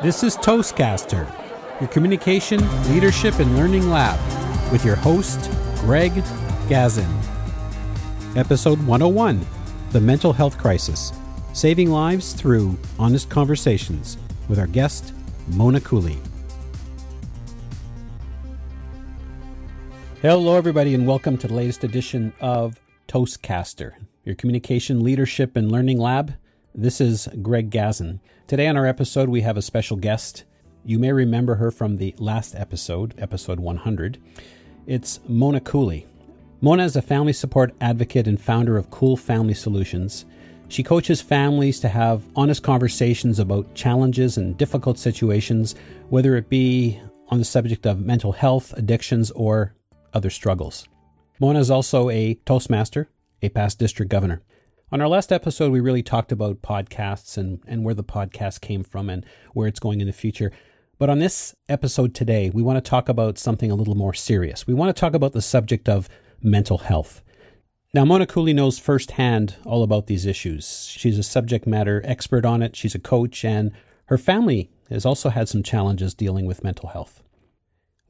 This is Toastcaster, your communication, leadership, and learning lab, with your host, Greg Gazin. Episode 101 The Mental Health Crisis Saving Lives Through Honest Conversations, with our guest, Mona Cooley. Hello, everybody, and welcome to the latest edition of Toastcaster, your communication, leadership, and learning lab. This is Greg Gazin. Today on our episode, we have a special guest. You may remember her from the last episode, episode 100. It's Mona Cooley. Mona is a family support advocate and founder of Cool Family Solutions. She coaches families to have honest conversations about challenges and difficult situations, whether it be on the subject of mental health, addictions, or other struggles. Mona is also a Toastmaster, a past district governor. On our last episode, we really talked about podcasts and, and where the podcast came from and where it's going in the future. But on this episode today, we want to talk about something a little more serious. We want to talk about the subject of mental health. Now, Mona Cooley knows firsthand all about these issues. She's a subject matter expert on it, she's a coach, and her family has also had some challenges dealing with mental health.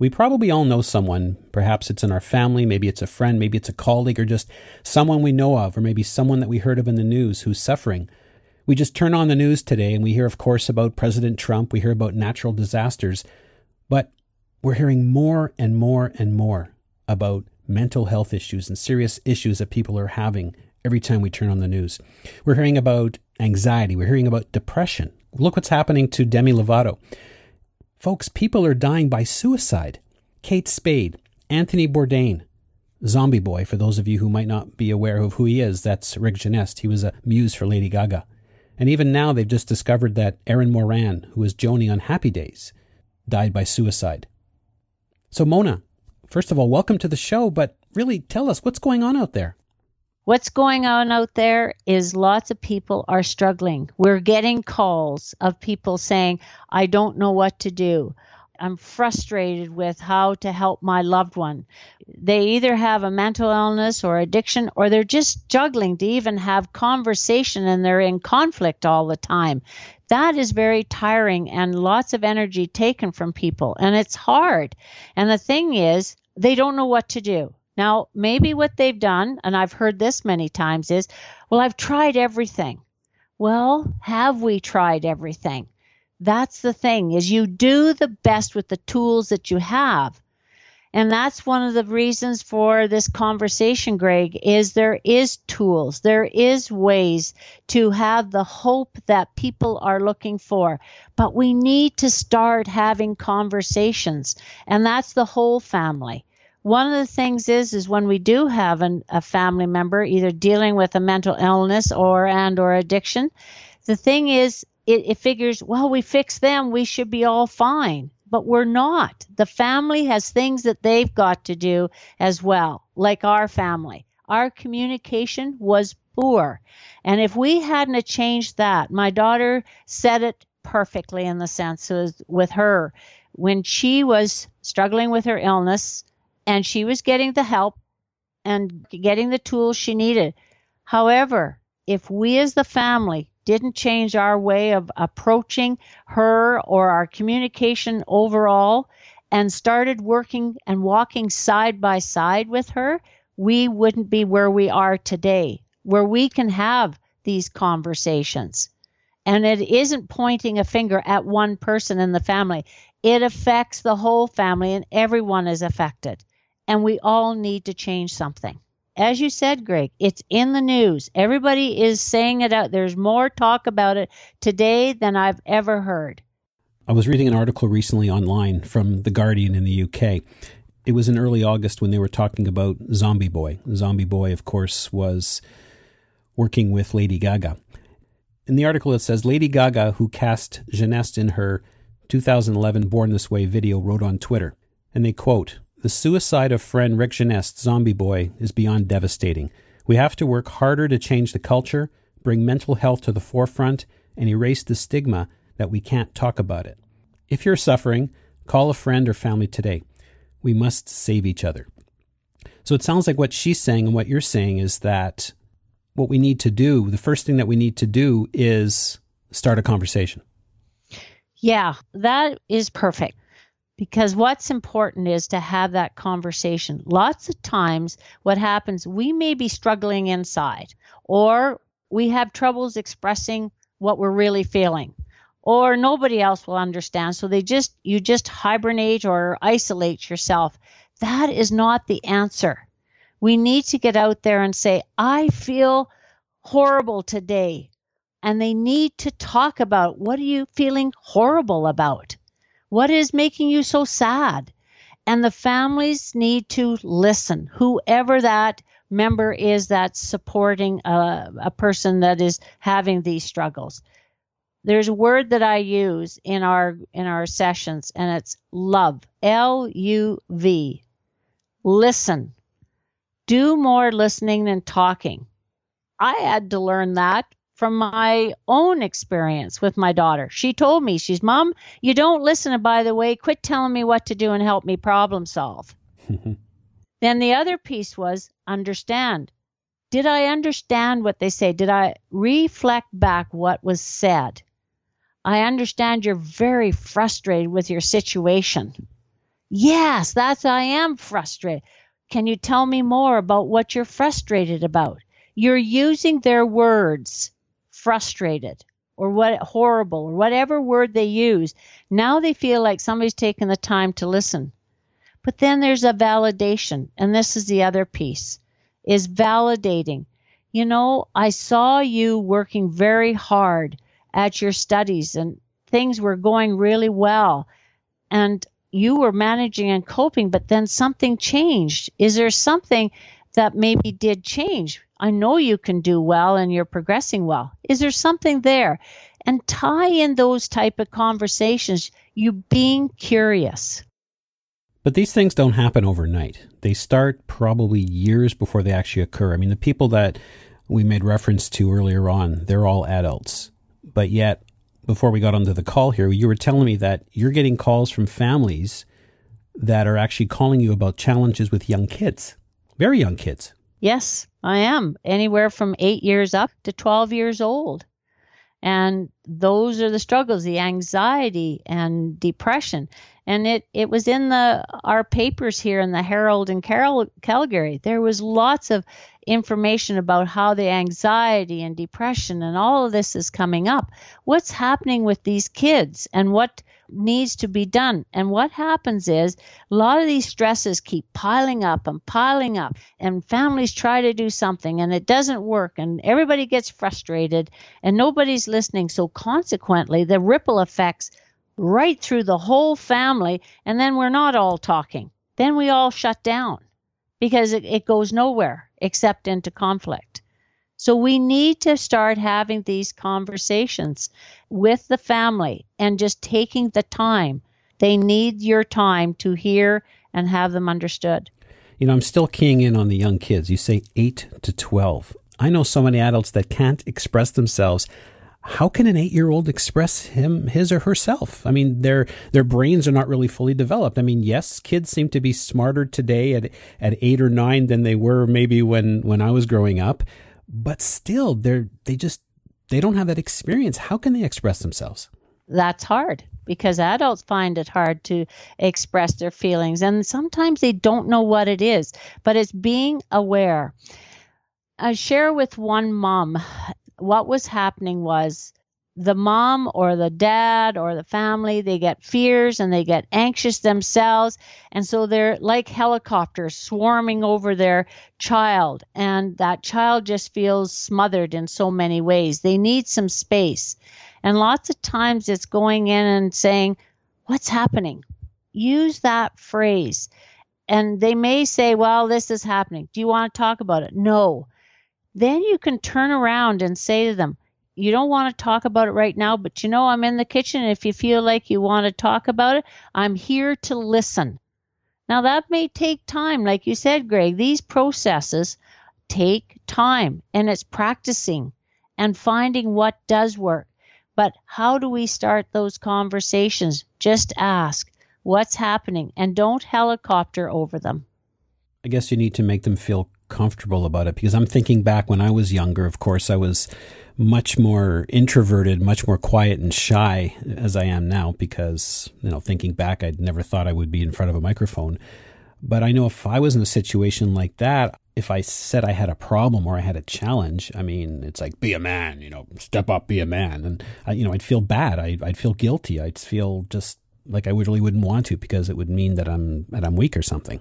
We probably all know someone, perhaps it's in our family, maybe it's a friend, maybe it's a colleague, or just someone we know of, or maybe someone that we heard of in the news who's suffering. We just turn on the news today and we hear, of course, about President Trump, we hear about natural disasters, but we're hearing more and more and more about mental health issues and serious issues that people are having every time we turn on the news. We're hearing about anxiety, we're hearing about depression. Look what's happening to Demi Lovato. Folks, people are dying by suicide. Kate Spade, Anthony Bourdain, Zombie Boy, for those of you who might not be aware of who he is, that's Rick Genest. He was a muse for Lady Gaga. And even now, they've just discovered that Erin Moran, who was Joanie on Happy Days, died by suicide. So, Mona, first of all, welcome to the show, but really tell us what's going on out there. What's going on out there is lots of people are struggling. We're getting calls of people saying, I don't know what to do. I'm frustrated with how to help my loved one. They either have a mental illness or addiction, or they're just juggling to even have conversation and they're in conflict all the time. That is very tiring and lots of energy taken from people, and it's hard. And the thing is, they don't know what to do. Now, maybe what they've done, and I've heard this many times, is, well, I've tried everything. Well, have we tried everything? That's the thing is you do the best with the tools that you have. And that's one of the reasons for this conversation, Greg, is there is tools. There is ways to have the hope that people are looking for. But we need to start having conversations. And that's the whole family one of the things is is when we do have an, a family member either dealing with a mental illness or and or addiction the thing is it, it figures well we fix them we should be all fine. But we're not. The family has things that they've got to do as well like our family. Our communication was poor. And if we hadn't changed that my daughter said it perfectly in the sense was with her. When she was struggling with her illness and she was getting the help and getting the tools she needed. However, if we as the family didn't change our way of approaching her or our communication overall and started working and walking side by side with her, we wouldn't be where we are today, where we can have these conversations. And it isn't pointing a finger at one person in the family. It affects the whole family and everyone is affected and we all need to change something. As you said, Greg, it's in the news. Everybody is saying it out. There's more talk about it today than I've ever heard. I was reading an article recently online from The Guardian in the UK. It was in early August when they were talking about Zombie Boy. Zombie Boy, of course, was working with Lady Gaga. In the article, it says Lady Gaga, who cast Genest in her 2011 Born This Way video, wrote on Twitter, and they quote, the suicide of friend Rick Genest, Zombie Boy, is beyond devastating. We have to work harder to change the culture, bring mental health to the forefront, and erase the stigma that we can't talk about it. If you're suffering, call a friend or family today. We must save each other. So it sounds like what she's saying and what you're saying is that what we need to do, the first thing that we need to do is start a conversation. Yeah, that is perfect. Because what's important is to have that conversation. Lots of times, what happens, we may be struggling inside, or we have troubles expressing what we're really feeling, or nobody else will understand. So they just, you just hibernate or isolate yourself. That is not the answer. We need to get out there and say, I feel horrible today. And they need to talk about what are you feeling horrible about? What is making you so sad? And the families need to listen, whoever that member is that's supporting a, a person that is having these struggles. There's a word that I use in our in our sessions and it's love. L U V. Listen. Do more listening than talking. I had to learn that from my own experience with my daughter. She told me, she's, Mom, you don't listen. And by the way, quit telling me what to do and help me problem solve. then the other piece was understand. Did I understand what they say? Did I reflect back what was said? I understand you're very frustrated with your situation. Yes, that's I am frustrated. Can you tell me more about what you're frustrated about? You're using their words frustrated or what horrible or whatever word they use. Now they feel like somebody's taking the time to listen. But then there's a validation, and this is the other piece is validating. You know, I saw you working very hard at your studies and things were going really well and you were managing and coping, but then something changed. Is there something that maybe did change? I know you can do well and you're progressing well. Is there something there? And tie in those type of conversations, you being curious. But these things don't happen overnight. They start probably years before they actually occur. I mean, the people that we made reference to earlier on, they're all adults. But yet, before we got onto the call here, you were telling me that you're getting calls from families that are actually calling you about challenges with young kids, very young kids. Yes, I am. Anywhere from eight years up to 12 years old. And those are the struggles, the anxiety and depression. And it, it was in the our papers here in the Herald and Carol, Calgary. There was lots of information about how the anxiety and depression and all of this is coming up. What's happening with these kids and what needs to be done. And what happens is a lot of these stresses keep piling up and piling up, and families try to do something and it doesn't work, and everybody gets frustrated and nobody's listening. So, consequently, the ripple effects right through the whole family, and then we're not all talking. Then we all shut down because it, it goes nowhere except into conflict. So we need to start having these conversations with the family and just taking the time. They need your time to hear and have them understood. You know, I'm still keying in on the young kids. You say 8 to 12. I know so many adults that can't express themselves. How can an 8-year-old express him his or herself? I mean, their their brains are not really fully developed. I mean, yes, kids seem to be smarter today at at 8 or 9 than they were maybe when when I was growing up but still they're they just they don't have that experience. How can they express themselves? That's hard because adults find it hard to express their feelings and sometimes they don't know what it is but it's being aware. I share with one mom what was happening was the mom or the dad or the family they get fears and they get anxious themselves. And so they're like helicopters swarming over their child. And that child just feels smothered in so many ways. They need some space. And lots of times it's going in and saying what's happening? Use that phrase. And they may say well this is happening. Do you want to talk about it? No. Then you can turn around and say to them you don't want to talk about it right now, but you know, I'm in the kitchen. If you feel like you want to talk about it, I'm here to listen. Now, that may take time. Like you said, Greg, these processes take time and it's practicing and finding what does work. But how do we start those conversations? Just ask what's happening and don't helicopter over them. I guess you need to make them feel comfortable about it because I'm thinking back when I was younger, of course, I was much more introverted, much more quiet and shy as I am now because, you know, thinking back, I'd never thought I would be in front of a microphone. But I know if I was in a situation like that, if I said I had a problem or I had a challenge, I mean, it's like, be a man, you know, step up, be a man. And, I, you know, I'd feel bad. I, I'd feel guilty. I'd feel just like I really wouldn't want to because it would mean that I'm, that I'm weak or something.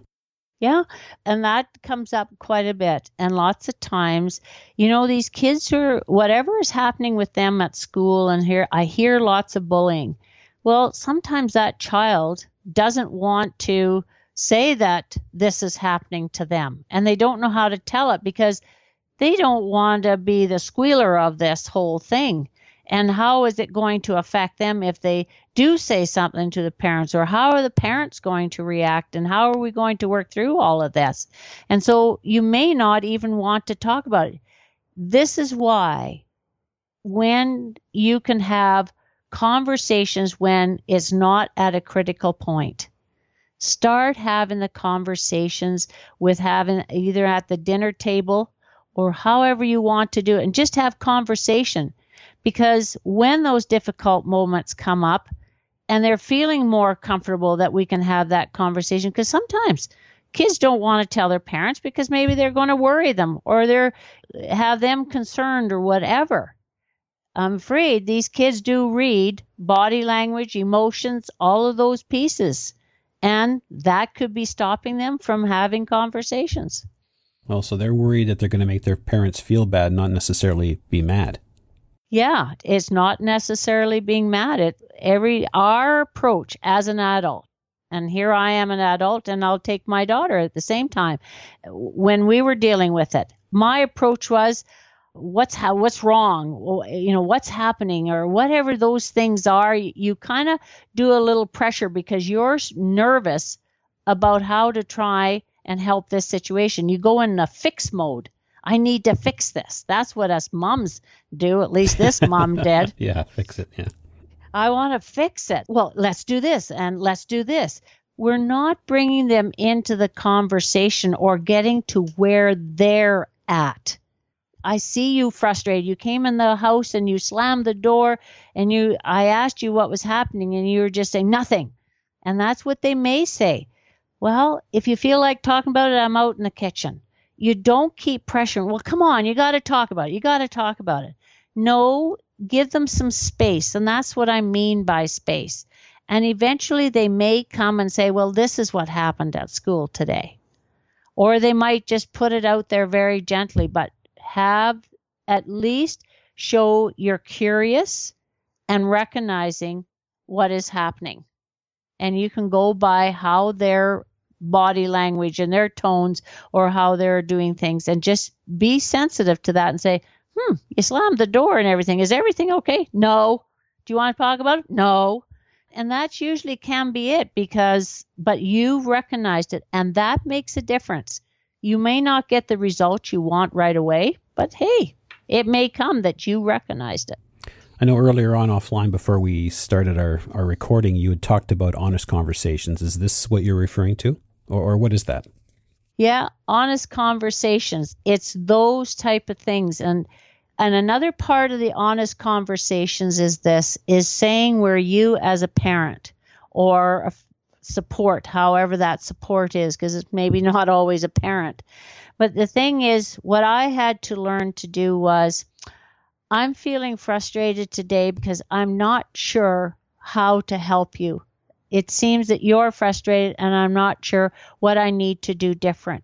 Yeah, and that comes up quite a bit. And lots of times, you know, these kids are whatever is happening with them at school and here I hear lots of bullying. Well, sometimes that child doesn't want to say that this is happening to them and they don't know how to tell it because they don't want to be the squealer of this whole thing and how is it going to affect them if they do say something to the parents? Or how are the parents going to react? And how are we going to work through all of this? And so you may not even want to talk about it. This is why when you can have conversations when it's not at a critical point. Start having the conversations with having either at the dinner table or however you want to do it and just have conversation because when those difficult moments come up and they're feeling more comfortable that we can have that conversation because sometimes kids don't want to tell their parents because maybe they're going to worry them or they're have them concerned or whatever. I'm afraid these kids do read body language emotions all of those pieces and that could be stopping them from having conversations. Well so they're worried that they're going to make their parents feel bad not necessarily be mad yeah, it's not necessarily being mad at every our approach as an adult. And here I am an adult and I'll take my daughter at the same time. Uh, when we were dealing with it, my approach was what's how what's wrong you know what's happening or whatever those things are you kind of do a little pressure because you're nervous about how to try and help this situation you go in a fix mode I need to fix this. That's what us moms do. At least this mom did. yeah, fix it. Yeah. I want to fix it. Well, let's do this and let's do this. We're not bringing them into the conversation or getting to where they're at. I see you frustrated. You came in the house and you slammed the door and you I asked you what was happening and you were just saying nothing. And that's what they may say. Well, if you feel like talking about it, I'm out in the kitchen you don't keep pressuring. Well, come on, you got to talk about it. You got to talk about it. No, give them some space. And that's what I mean by space. And eventually they may come and say, well, this is what happened at school today. Or they might just put it out there very gently, but have at least show you're curious and recognizing what is happening. And you can go by how they're body language and their tones or how they're doing things and just be sensitive to that and say, hmm, you slammed the door and everything. Is everything okay? No. Do you want to talk about it? No. And that's usually can be it because, but you've recognized it and that makes a difference. You may not get the result you want right away, but hey, it may come that you recognized it. I know earlier on offline before we started our, our recording, you had talked about honest conversations. Is this what you're referring to? Or, or what is that? Yeah, honest conversations. It's those type of things, and and another part of the honest conversations is this: is saying where you as a parent or a support, however that support is, because it's maybe not always a parent. But the thing is, what I had to learn to do was, I'm feeling frustrated today because I'm not sure how to help you it seems that you're frustrated and I'm not sure what I need to do different.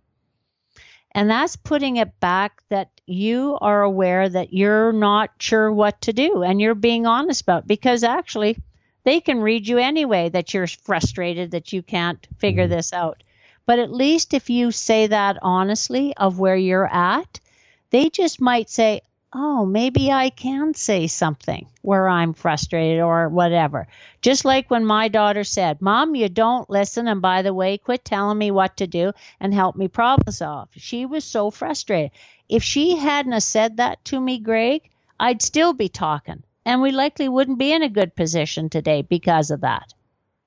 And that's putting it back that you are aware that you're not sure what to do and you're being honest about it because actually they can read you anyway that you're frustrated that you can't figure mm-hmm. this out. But at least if you say that honestly of where you're at, they just might say, oh, maybe I can say something where I'm frustrated or whatever. Just like when my daughter said, Mom, you don't listen. And by the way, quit telling me what to do and help me problem solve. She was so frustrated. If she hadn't said that to me, Greg, I'd still be talking. And we likely wouldn't be in a good position today because of that.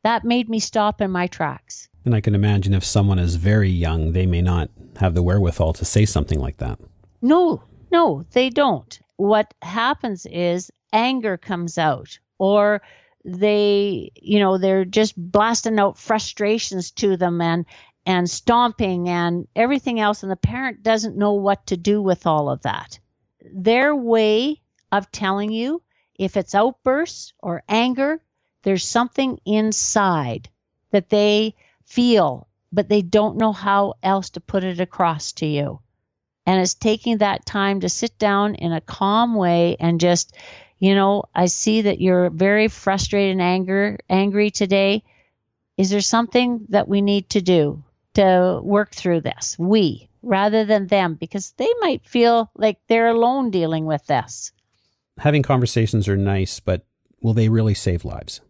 That made me stop in my tracks. And I can imagine if someone is very young, they may not have the wherewithal to say something like that. No, no, they don't. What happens is anger comes out or they you know they're just blasting out frustrations to them and and stomping and everything else and the parent doesn't know what to do with all of that their way of telling you if it's outbursts or anger there's something inside that they feel but they don't know how else to put it across to you and it's taking that time to sit down in a calm way and just you know, I see that you're very frustrated and anger, angry today. Is there something that we need to do to work through this? We, rather than them, because they might feel like they're alone dealing with this. Having conversations are nice, but will they really save lives?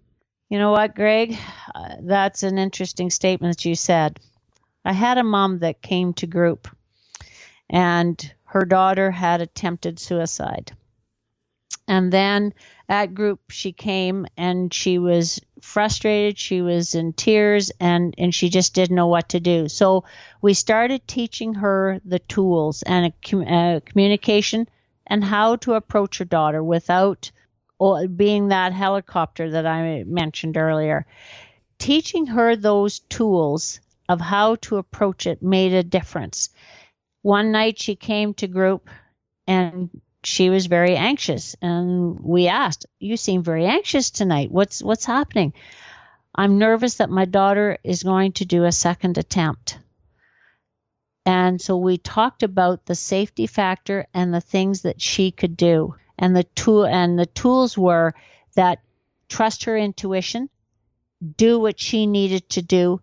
You know what, Greg? Uh, that's an interesting statement that you said. I had a mom that came to group, and her daughter had attempted suicide. And then at group, she came and she was frustrated. She was in tears and, and she just didn't know what to do. So we started teaching her the tools and a, a uh, communication and how to approach her daughter without oh, being that helicopter that I mentioned earlier. Teaching her those tools of how to approach it made a difference. One night she came to group and she was very anxious and we asked you seem very anxious tonight. What's what's happening? I'm nervous that my daughter is going to do a second attempt. And so we talked about the safety factor and the things that she could do. And the tool and the tools were that trust her intuition do what she needed to do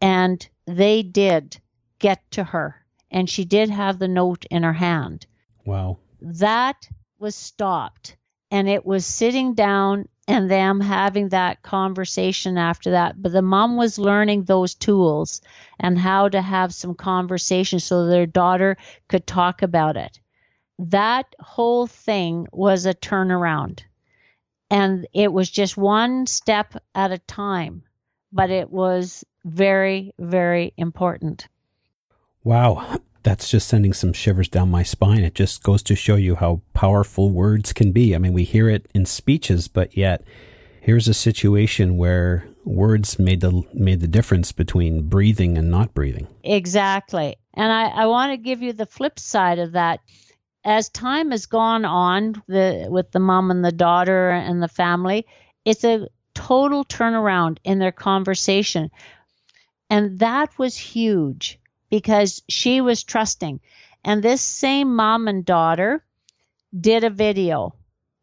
and they did get to her and she did have the note in her hand wow that was stopped and it was sitting down and them having that conversation after that. But the mom was learning those tools and how to have some conversation so their daughter could talk about it. That whole thing was a turnaround. And it was just one step at a time, but it was very, very important. Wow that's just sending some shivers down my spine. It just goes to show you how powerful words can be. I mean, we hear it in speeches, but yet here's a situation where words made the made the difference between breathing and not breathing. Exactly. And I, I want to give you the flip side of that. As time has gone on the with the mom and the daughter and the family, it's a total turnaround in their conversation. And that was huge because she was trusting. And this same mom and daughter did a video.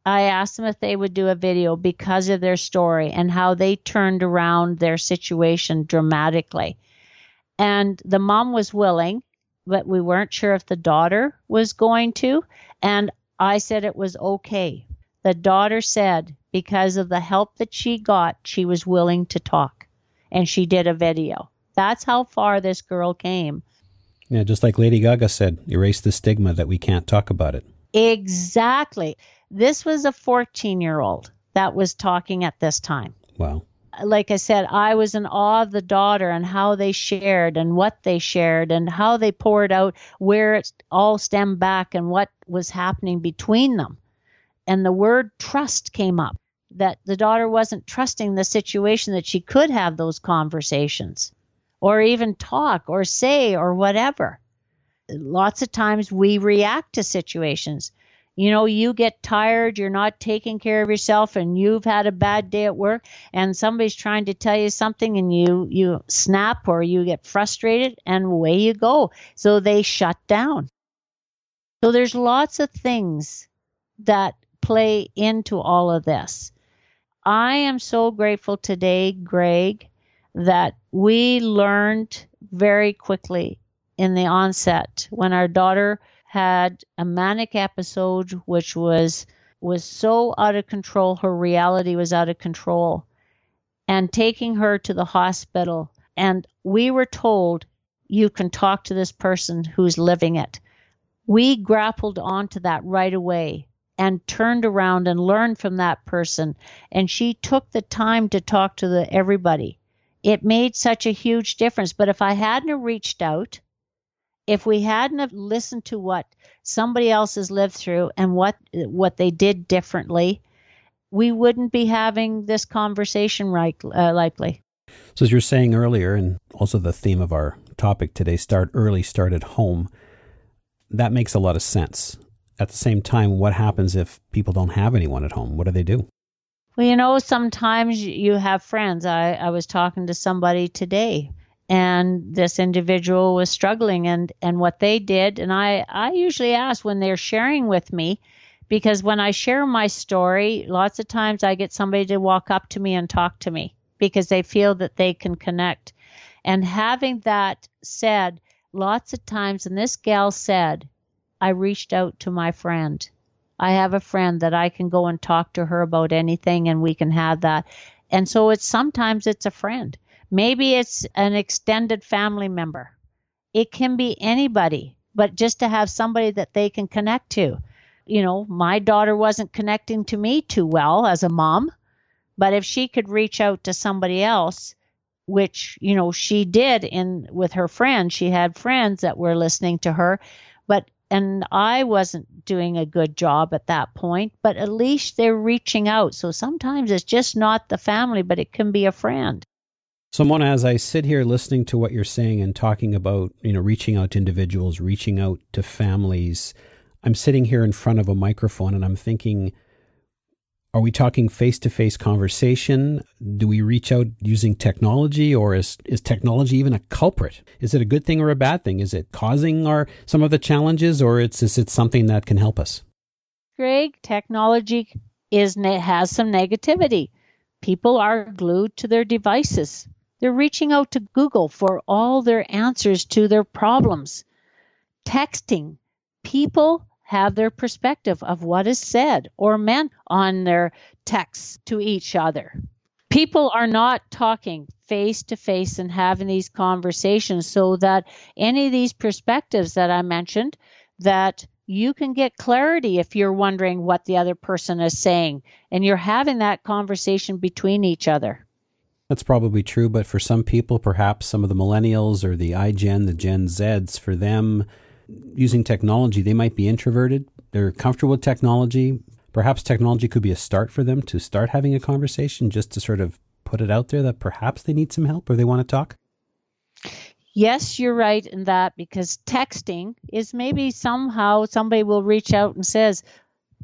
I asked them if they would do a video because of their story and how they turned around their situation dramatically. And the mom was willing, but we weren't sure if the daughter was going to. And I said it was okay. The daughter said because of the help that she got, she was willing to talk. And she did a video. That's how far this girl came. Yeah, just like Lady Gaga said, erase the stigma that we can't talk about it. Exactly. This was a 14 year old that was talking at this time. Wow. Like I said, I was in awe of the daughter and how they shared and what they shared and how they poured out where it all stemmed back and what was happening between them. And the word trust came up that the daughter wasn't trusting the situation that she could have those conversations or even talk or say or whatever. Lots of times we react to situations. You know, you get tired, you're not taking care of yourself and you've had a bad day at work and somebody's trying to tell you something and you you snap or you get frustrated and away you go. So they shut down. So there's lots of things that play into all of this. I am so grateful today, Greg, that we learned very quickly in the onset when our daughter had a manic episode which was was so out of control. Her reality was out of control. And taking her to the hospital. And we were told you can talk to this person who's living it. We grappled onto that right away and turned around and learned from that person. And she took the time to talk to the everybody it made such a huge difference. But if I hadn't reached out, if we hadn't listened to what somebody else has lived through and what what they did differently, we wouldn't be having this conversation right uh, likely. So as you were saying earlier, and also the theme of our topic today, start early, start at home. That makes a lot of sense. At the same time, what happens if people don't have anyone at home? What do they do? Well, you know, sometimes you have friends. I, I was talking to somebody today and this individual was struggling and, and what they did and I, I usually ask when they're sharing with me because when I share my story, lots of times I get somebody to walk up to me and talk to me because they feel that they can connect. And having that said, lots of times, and this gal said, I reached out to my friend I have a friend that I can go and talk to her about anything and we can have that. And so it's sometimes it's a friend. Maybe it's an extended family member. It can be anybody, but just to have somebody that they can connect to. You know, my daughter wasn't connecting to me too well as a mom, but if she could reach out to somebody else, which, you know, she did in with her friends, she had friends that were listening to her, but and I wasn't doing a good job at that point, but at least they're reaching out. So sometimes it's just not the family, but it can be a friend. So, Mona, as I sit here listening to what you're saying and talking about, you know, reaching out to individuals, reaching out to families, I'm sitting here in front of a microphone and I'm thinking, are we talking face to face conversation? Do we reach out using technology or is, is technology even a culprit? Is it a good thing or a bad thing? Is it causing our, some of the challenges or it's, is it something that can help us? Greg, technology is, has some negativity. People are glued to their devices. They're reaching out to Google for all their answers to their problems. Texting. People have their perspective of what is said or meant on their texts to each other. People are not talking face to face and having these conversations so that any of these perspectives that I mentioned that you can get clarity if you're wondering what the other person is saying and you're having that conversation between each other. That's probably true, but for some people, perhaps some of the millennials or the iGen, the Gen Zs, for them, using technology, they might be introverted. They're comfortable with technology. Perhaps technology could be a start for them to start having a conversation just to sort of put it out there that perhaps they need some help or they want to talk. Yes, you're right in that because texting is maybe somehow somebody will reach out and says,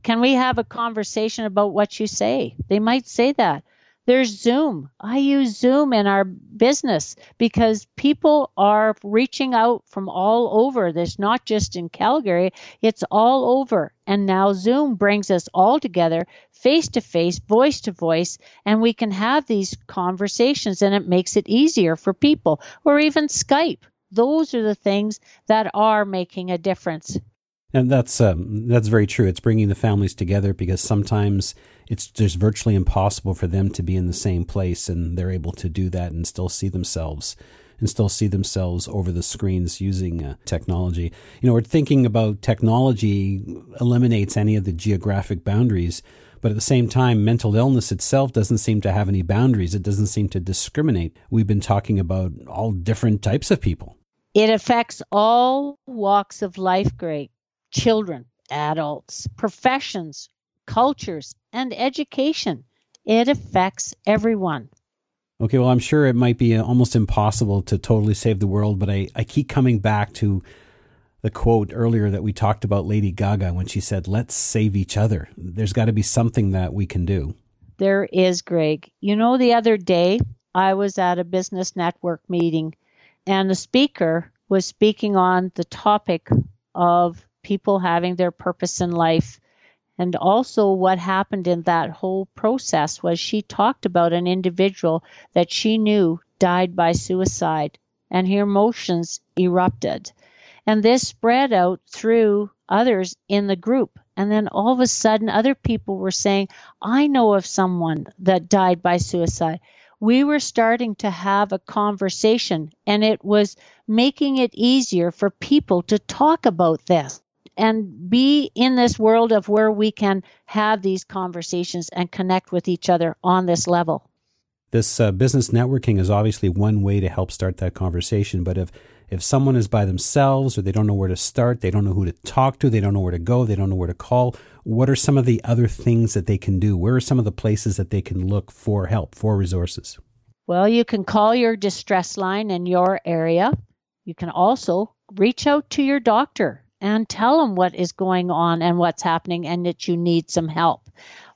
"Can we have a conversation about what you say?" They might say that. There's Zoom. I use Zoom in our business because people are reaching out from all over. There's not just in Calgary, it's all over. And now Zoom brings us all together face to face, voice to voice, and we can have these conversations and it makes it easier for people. Or even Skype. Those are the things that are making a difference. And that's um, that's very true. It's bringing the families together because sometimes it's just virtually impossible for them to be in the same place, and they're able to do that and still see themselves and still see themselves over the screens using uh, technology. You know, we're thinking about technology eliminates any of the geographic boundaries, but at the same time, mental illness itself doesn't seem to have any boundaries. It doesn't seem to discriminate. We've been talking about all different types of people. It affects all walks of life, Greg children, adults, professions, cultures, and education. It affects everyone. Okay, well, I'm sure it might be uh, almost impossible to totally save the world, but I, I keep coming back to the quote earlier that we talked about Lady Gaga when she said, Let's save each other. There's got to be something that we can do. There is, Greg. You know, the other day I was at a business network meeting and the speaker was speaking on the topic of people having their purpose in life. And also, what happened in that whole process was she talked about an individual that she knew died by suicide, and her emotions erupted. And this spread out through others in the group. And then all of a sudden, other people were saying, I know of someone that died by suicide. We were starting to have a conversation, and it was making it easier for people to talk about this and be in this world of where we can have these conversations and connect with each other on this level. This uh, business networking is obviously one way to help start that conversation. But if if someone is by themselves or they don't know where to start, they don't know who to talk to, they don't know where to go, they don't know where to call, what are some of the other things that they can do? Where are some of the places that they can look for help, for resources? Well, you can call your distress line in your area. You can also reach out to your doctor and tell them what is going on and what's happening and that you need some help.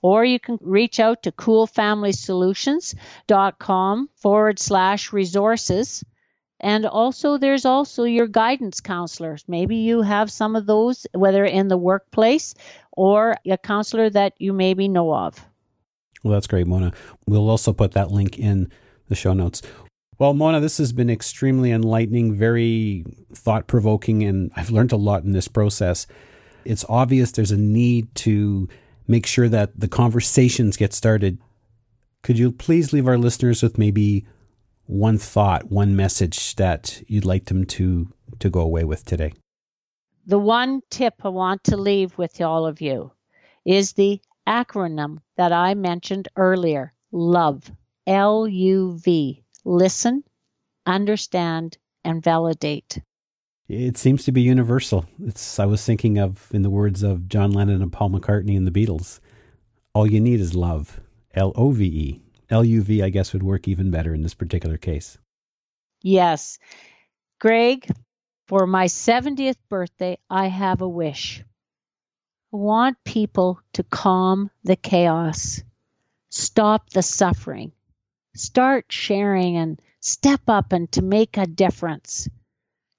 Or you can reach out to coolfamilysolutions.com forward slash resources. And also, there's also your guidance counselors. Maybe you have some of those, whether in the workplace or a counselor that you maybe know of. Well, that's great, Mona. We'll also put that link in the show notes. Well, Mona, this has been extremely enlightening, very thought provoking, and I've learned a lot in this process. It's obvious there's a need to make sure that the conversations get started. Could you please leave our listeners with maybe one thought, one message that you'd like them to, to go away with today? The one tip I want to leave with all of you is the acronym that I mentioned earlier LOVE, L U V listen, understand, and validate. It seems to be universal. It's I was thinking of in the words of John Lennon and Paul McCartney and the Beatles. All you need is love. L O V E. L U V I guess would work even better in this particular case. Yes. Greg, for my 70th birthday, I have a wish. I want people to calm the chaos, stop the suffering, Start sharing and step up and to make a difference.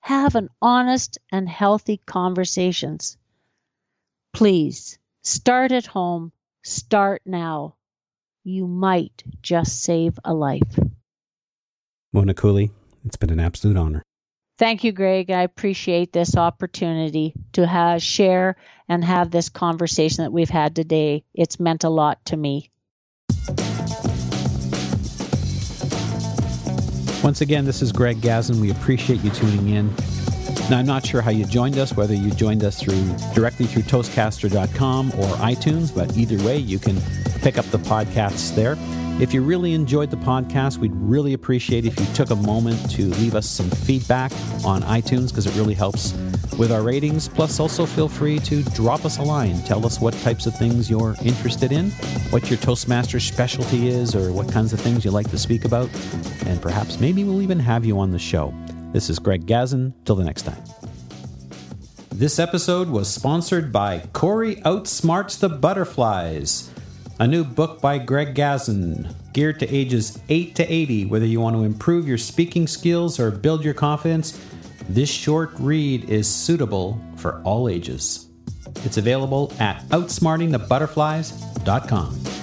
Have an honest and healthy conversations. Please start at home. Start now. You might just save a life. Mona Cooley, it's been an absolute honor. Thank you, Greg. I appreciate this opportunity to have, share and have this conversation that we've had today. It's meant a lot to me. Once again, this is Greg Gazin. We appreciate you tuning in. Now, I'm not sure how you joined us, whether you joined us through directly through Toastcaster.com or iTunes, but either way, you can pick up the podcasts there. If you really enjoyed the podcast, we'd really appreciate if you took a moment to leave us some feedback on iTunes because it really helps with our ratings. Plus, also feel free to drop us a line. Tell us what types of things you're interested in, what your Toastmaster specialty is, or what kinds of things you like to speak about. And perhaps maybe we'll even have you on the show. This is Greg Gazin. Till the next time. This episode was sponsored by Corey Outsmarts the Butterflies, a new book by Greg Gazin, geared to ages 8 to 80. Whether you want to improve your speaking skills or build your confidence, this short read is suitable for all ages. It's available at outsmartingthebutterflies.com.